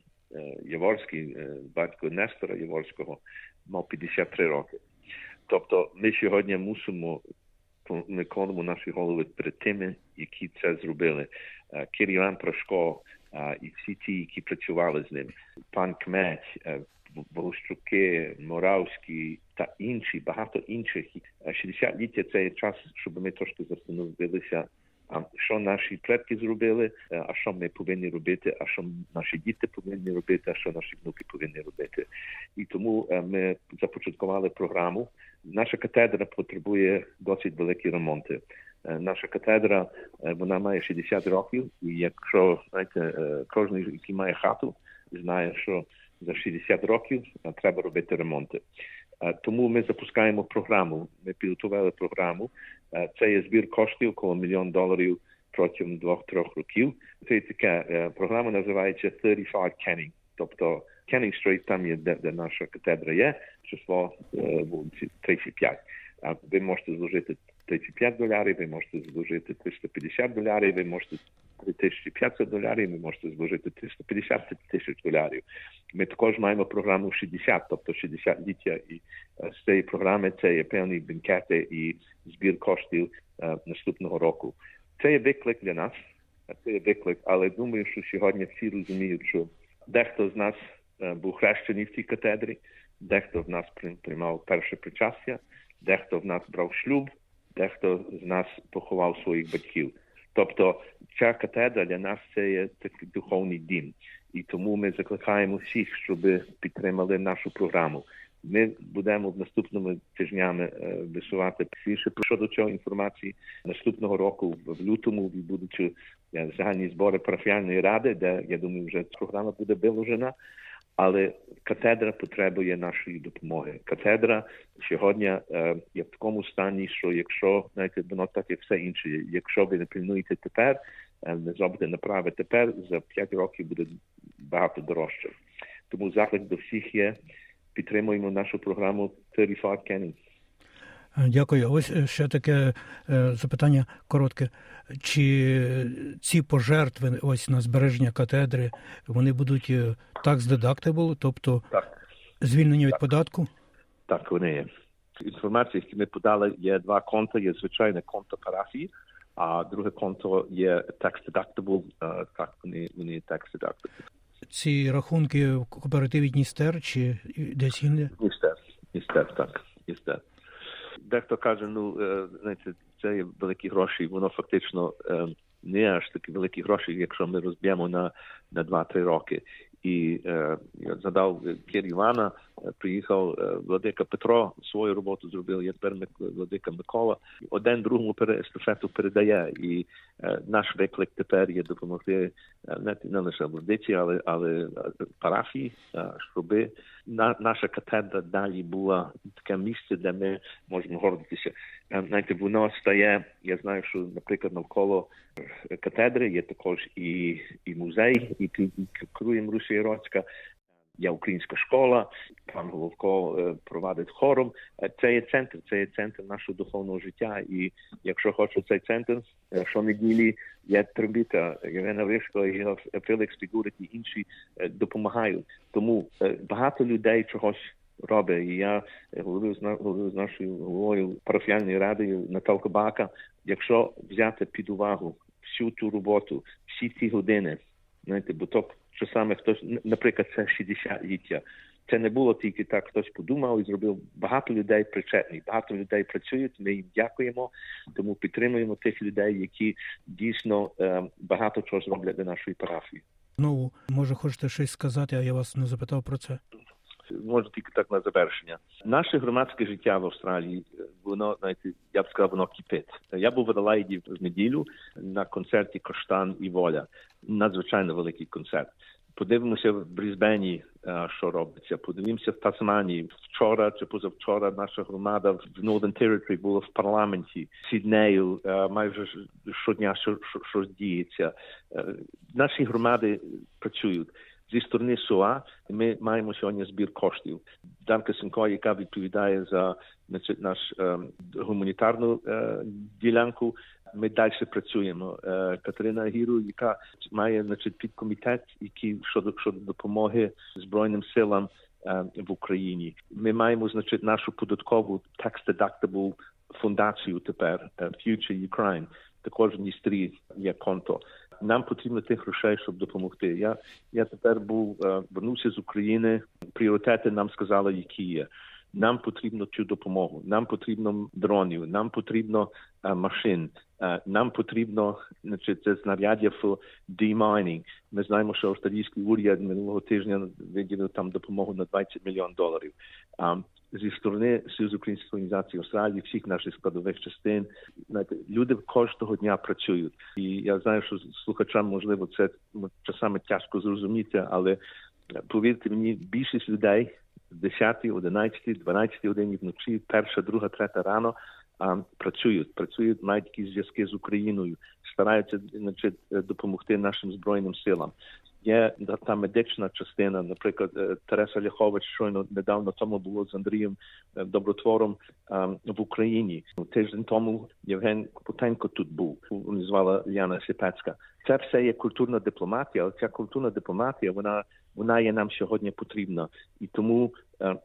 Яворський, батько Нестора Яворського, мав 53 роки. Тобто ми сьогодні мусимо ми кладемо наші голови перед тими, які це зробили. Кирилан Прошко і всі ті, які працювали з ним, пан Кмець, Волощуки, Моравські та інші, багато інших. 60-ліття це час, щоб ми трошки застановилися, що наші предки зробили, а що ми повинні робити, а що наші діти повинні робити, а що наші внуки повинні робити. І тому ми започаткували програму. Наша катедра потребує досить великі ремонти. Наша катедра вона має 60 років, і якщо знаєте, кожен, який має хату, знає, що за 60 років треба робити ремонти. Тому ми запускаємо програму. Ми підготували програму. Це є збір коштів коло мільйон доларів протягом двох-трьох років. Це така програма називається 35 Canning, Тобто Canning Street, там є де, де наша катедра є, число вулиці 35. Ви можете зложити 35 долярів, ви можете зложити 350 долярів, ви можете 3500 доларів, ви можете зложити 350 тисяч доларів. Ми також маємо програму 60, тобто 60 ліття, і з цієї програми це є певні бенкети і збір коштів наступного року. Це є виклик для нас, це є виклик, але думаю, що сьогодні всі розуміють, що дехто з нас був хрещений в цій катедрі, дехто в нас приймав перше причастя, дехто в нас брав шлюб, дехто з нас поховав своїх батьків. Тобто ця катедра для нас це є такий духовний дім, і тому ми закликаємо всіх, щоб підтримали нашу програму. Ми будемо в наступними тижнями висувати більше щодо цього інформації. Наступного року в лютому відбудуть загальні збори парафіальної ради, де я думаю, вже програма буде виложена. Але катедра потребує нашої допомоги. Катедра сьогодні е, є в такому стані, що якщо знаєте, воно так як все інше, якщо ви не пильнуєте тепер, е, не зробите направи тепер, за 5 років буде багато дорожче. Тому заклик до всіх є. Підтримуємо нашу програму 35 Kenning. Дякую. Ось ще таке запитання коротке. Чи ці пожертви ось на збереження катедри вони будуть так з deductible, тобто так. звільнені від так. податку? Так, вони є. Інформація, яку ми подали, є два конта. Є звичайне конто парафії, а друге конто є tax deductible. Так, вони, вони tax deductible. Ці рахунки в кооперативі Дністер чи десь інде? Дністер, Дністер, так, Дністер. Дехто каже, ну знаєте, це є великі гроші. Воно фактично не аж такі великі гроші, якщо ми розб'ємо на на 2-3 роки. І е, я задав Кір Івана, приїхав владика Петро, свою роботу зробив. Я тепер владика Микола. Один другому естафету передає, і наш виклик тепер є допомогти не, лише владиці, але але парафії, щоби на, наша катедра далі була таке місце, де ми можемо гордитися. Знаєте, воно стає. Я знаю, що, наприклад, навколо катедри є також і і музей, і керує Руся Яроцька. Є українська школа, пан Головко провадить хором. Це є центр, це є центр нашого духовного життя. І якщо хоче цей центр, щонеділі є трембіта, Євгена Вишко, і Фелікс Фігурик і інші допомагають. Тому багато людей чогось робить. І я говорив з говорив з нашою головою парафіальної ради Наталка Бака. Якщо взяти під увагу всю ту роботу, всі ці години, знаєте, бо то часами хтось, наприклад, це 60-ліття. Це не було тільки так, хтось подумав і зробив. Багато людей причетні, багато людей працюють. Ми їм дякуємо, тому підтримуємо тих людей, які дійсно е, багато чого зроблять для нашої парафії. Ну може, хочете щось сказати, а я вас не запитав про це. Може тільки так на завершення. Наше громадське життя в Австралії, воно знаєте, я б сказав, воно кипить. Я був в Аделаїді в неділю на концерті Коштан і Воля. Надзвичайно великий концерт. Подивимося в Брізбені, що робиться. Подивимося в Тасманії. Вчора чи позавчора наша громада в Northern Territory була в парламенті Сіднею. Майже щодня що, що, що діється. Наші громади працюють. Зі сторони СОА ми маємо сьогодні збір коштів. Данка Сенко, яка відповідає за значить, наш е, гуманітарну е, ділянку, ми далі працюємо. Е, Катерина Гіру, яка має значить, підкомітет, який щодо щодо допомоги Збройним силам в Україні. Ми маємо значить нашу податкову tax deductible фундацію тепер Future Ukraine. Також в Дністрі є конто. Нам потрібно тих грошей, щоб допомогти. Я я тепер був вернувся з України. Пріоритети нам сказали, які є. Нам потрібно цю допомогу. Нам потрібно дронів, нам потрібно uh, машин, uh, нам потрібно значить, це знаряддя for demmining. Ми знаємо, що австралійський уряд минулого тижня виділив там допомогу на 20 мільйон доларів. Um, зі сторони Союзу української організації Австралії, всіх наших складових частин, люди кожного дня працюють. І я знаю, що слухачам можливо це часами тяжко зрозуміти, але повірте мені, більшість людей. 10, 11, 12 годині вночі, перша, друга, третя рано а, працюють, працюють, мають якісь зв'язки з Україною, стараються значить, допомогти нашим збройним силам. Є та медична частина, наприклад, Тереса Ляхович щойно недавно тому було з Андрієм Добротвором в Україні. Тиждень тому Євген Потенко тут був. Звала Яна Сипецька. Це все є культурна дипломатія, але ця культурна дипломатія вона вона є нам сьогодні потрібна, і тому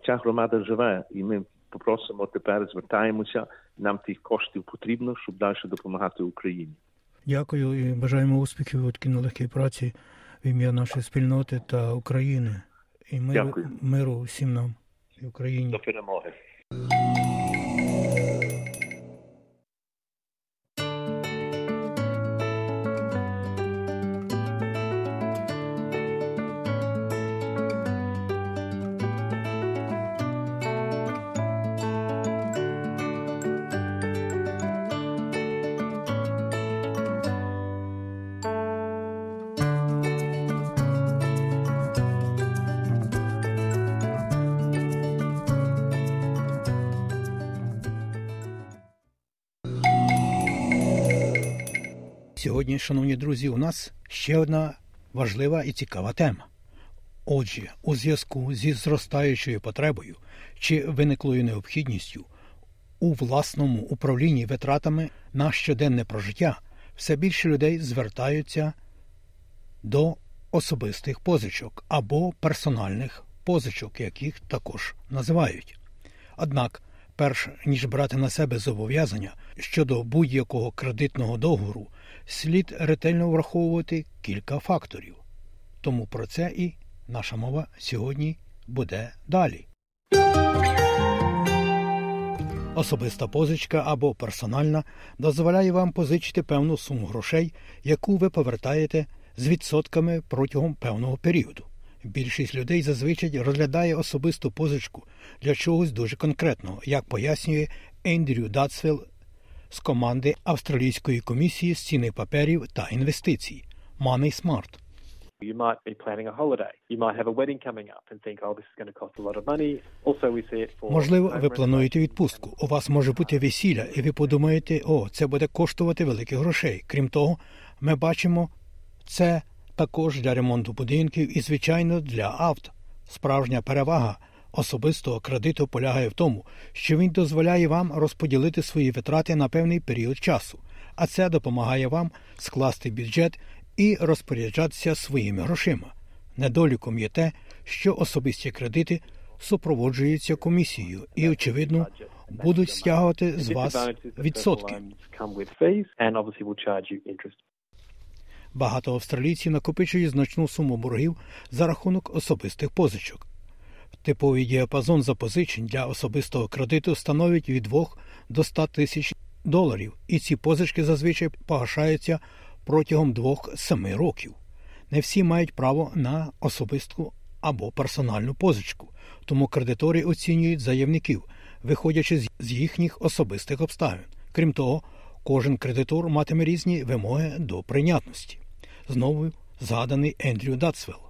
ця громада живе, і ми попросимо тепер, звертаємося. Нам тих коштів потрібно, щоб далі допомагати Україні. Дякую і бажаємо успіхів у нелегкій праці в ім'я нашої спільноти та України і миру, Дякую. миру всім нам і Україні. До перемоги. Сьогодні, шановні друзі, у нас ще одна важлива і цікава тема. Отже, у зв'язку зі зростаючою потребою чи виниклою необхідністю у власному управлінні витратами на щоденне прожиття все більше людей звертаються до особистих позичок або персональних позичок, яких також називають. Однак, перш ніж брати на себе зобов'язання щодо будь-якого кредитного договору, слід ретельно враховувати кілька факторів. Тому про це і наша мова сьогодні буде далі. Особиста позичка або персональна дозволяє вам позичити певну суму грошей, яку ви повертаєте з відсотками протягом певного періоду. Більшість людей зазвичай розглядає особисту позичку для чогось дуже конкретного, як пояснює Ендрю Датсвелл з команди Австралійської комісії з цінних паперів та інвестицій Money Smart. You might be planning a holiday. You might have a wedding coming up and think, oh, this is going to cost a lot of money. Also, we see it for... Можливо, ви плануєте відпустку. У вас може бути весілля, і ви подумаєте, о, це буде коштувати великих грошей. Крім того, ми бачимо це також для ремонту будинків і, звичайно, для авто. Справжня перевага особистого кредиту полягає в тому, що він дозволяє вам розподілити свої витрати на певний період часу, а це допомагає вам скласти бюджет і розпоряджатися своїми грошима. Недоліком є те, що особисті кредити супроводжуються комісією і, очевидно, будуть стягувати з вас відсотки. Багато австралійців накопичують значну суму боргів за рахунок особистих позичок. Типовий діапазон запозичень для особистого кредиту становить від 2 до 100 тисяч доларів, і ці позички зазвичай погашаються протягом 2-7 років. Не всі мають право на особисту або персональну позичку, тому кредитори оцінюють заявників, виходячи з- з їхніх особистих обставин. Крім того, кожен кредитор матиме різні вимоги до прийнятності. Знову згаданий Ендрю Датсвелл.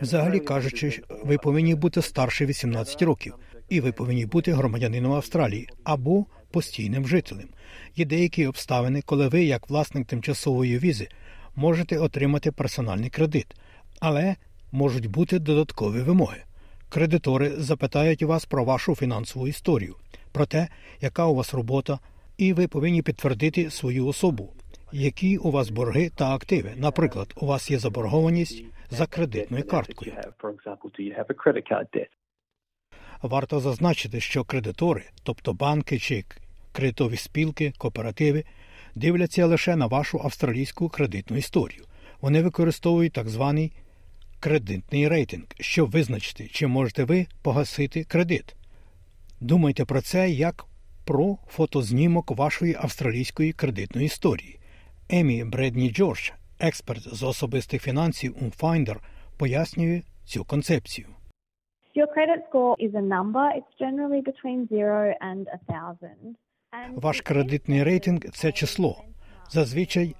Взагалі кажучи, ви повинні бути старше 18 років, і ви повинні бути громадянином Австралії або постійним жителем. Є деякі обставини, коли ви, як власник тимчасової візи, можете отримати персональний кредит, але можуть бути додаткові вимоги. Кредитори запитають вас про вашу фінансову історію, про те, яка у вас робота, і ви повинні підтвердити свою особу, які у вас борги та активи. Наприклад, у вас є заборгованість за кредитною карткою. Варто зазначити, що кредитори, тобто банки чи кредитові спілки, кооперативи, дивляться лише на вашу австралійську кредитну історію. Вони використовують так званий кредитний рейтинг, щоб визначити, чи можете ви погасити кредит. Думайте про це як про фотознімок вашої австралійської кредитної історії. Емі Бредні Джордж, експерт з особистих фінансів у Finder, пояснює цю концепцію. Your credit score is a number. It's generally between zero and a thousand. And Ваш кредитний рейтинг це число. Зазвичай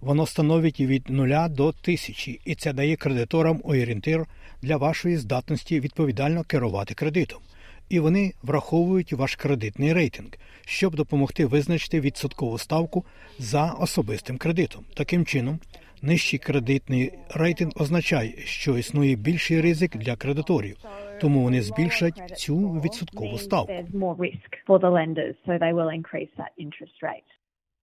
воно становить від 0 до 1000, і це дає кредиторам орієнтир для вашої здатності відповідально керувати кредитом. І вони враховують ваш кредитний рейтинг, щоб допомогти визначити відсоткову ставку за особистим кредитом. Таким чином, нижчий кредитний рейтинг означає, що існує більший ризик для кредиторів, тому вони збільшать цю відсоткову ставку.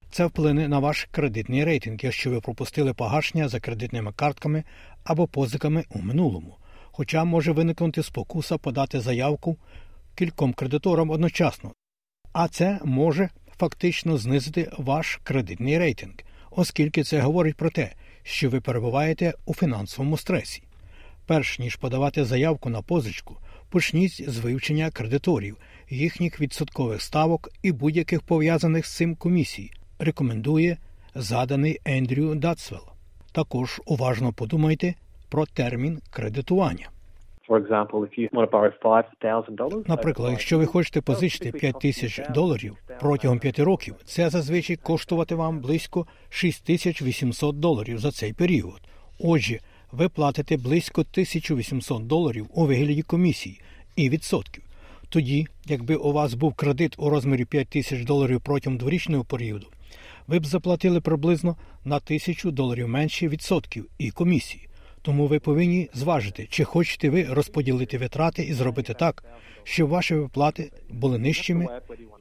Це вплине на ваш кредитний рейтинг, якщо ви пропустили погашення за кредитними картками або позиками у минулому. Хоча може виникнути спокуса подати заявку кільком кредиторам одночасно, а це може фактично знизити ваш кредитний рейтинг, оскільки це говорить про те, що ви перебуваєте у фінансовому стресі. Перш ніж подавати заявку на позичку, почніть з вивчення кредиторів, їхніх відсоткових ставок і будь-яких пов'язаних з цим комісій, рекомендує заданий Ендрю Датсвелл. Також уважно подумайте про термін кредитування. Наприклад, якщо ви хочете позичити 5 тисяч доларів протягом 5 років, це зазвичай коштувати вам близько 6800 доларів за цей період. Отже, ви платите близько 1800 доларів у вигляді комісії і відсотків. Тоді, якби у вас був кредит у розмірі 5 тисяч доларів протягом дворічного періоду, ви б заплатили приблизно на тисячу доларів менше відсотків і комісії. Тому ви повинні зважити, чи хочете ви розподілити витрати і зробити так, щоб ваші виплати були нижчими,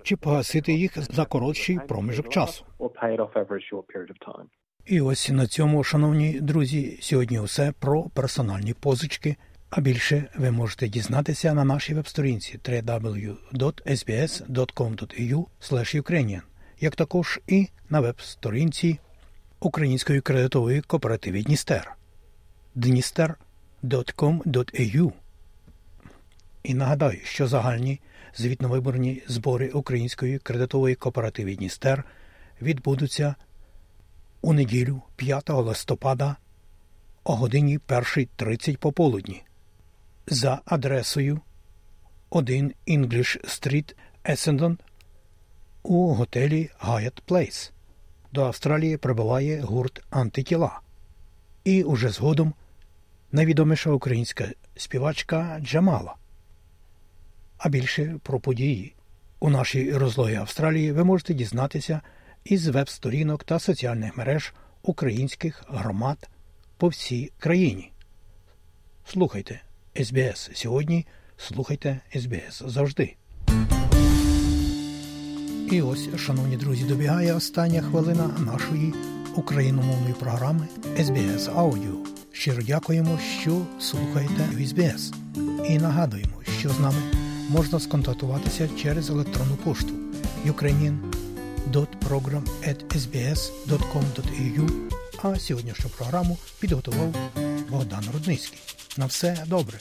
чи погасити їх за коротший проміжок часу. І ось на цьому, шановні друзі, сьогодні все про персональні позички. А більше ви можете дізнатися на нашій веб-сторінці www.sbs.com.au Ukrainian, як також і на веб-сторінці Української кредитової кооперативи Дністер dnister.com.au І нагадаю, що загальні звітновиборні збори Української кредитової кооперативи Дністер відбудуться у неділю 5 листопада о годині 1.30 пополудні за адресою 1 English Street, Essendon у готелі Hyatt Place. До Австралії прибуває гурт Антитіла. І уже згодом найвідоміша українська співачка Джамала. А більше про події у нашій розлогі Австралії ви можете дізнатися із веб-сторінок та соціальних мереж українських громад по всій країні. Слухайте СБС сьогодні, слухайте СБС завжди. І ось, шановні друзі, добігає остання хвилина нашої україномовної програми СБС Аудіо. Щиро дякуємо, що слухаєте СБС. І нагадуємо, що з нами можна сконтактуватися через електронну пошту ukrainian.program.sbs.com.au А сьогоднішню програму підготував Богдан Рудницький. На все добре.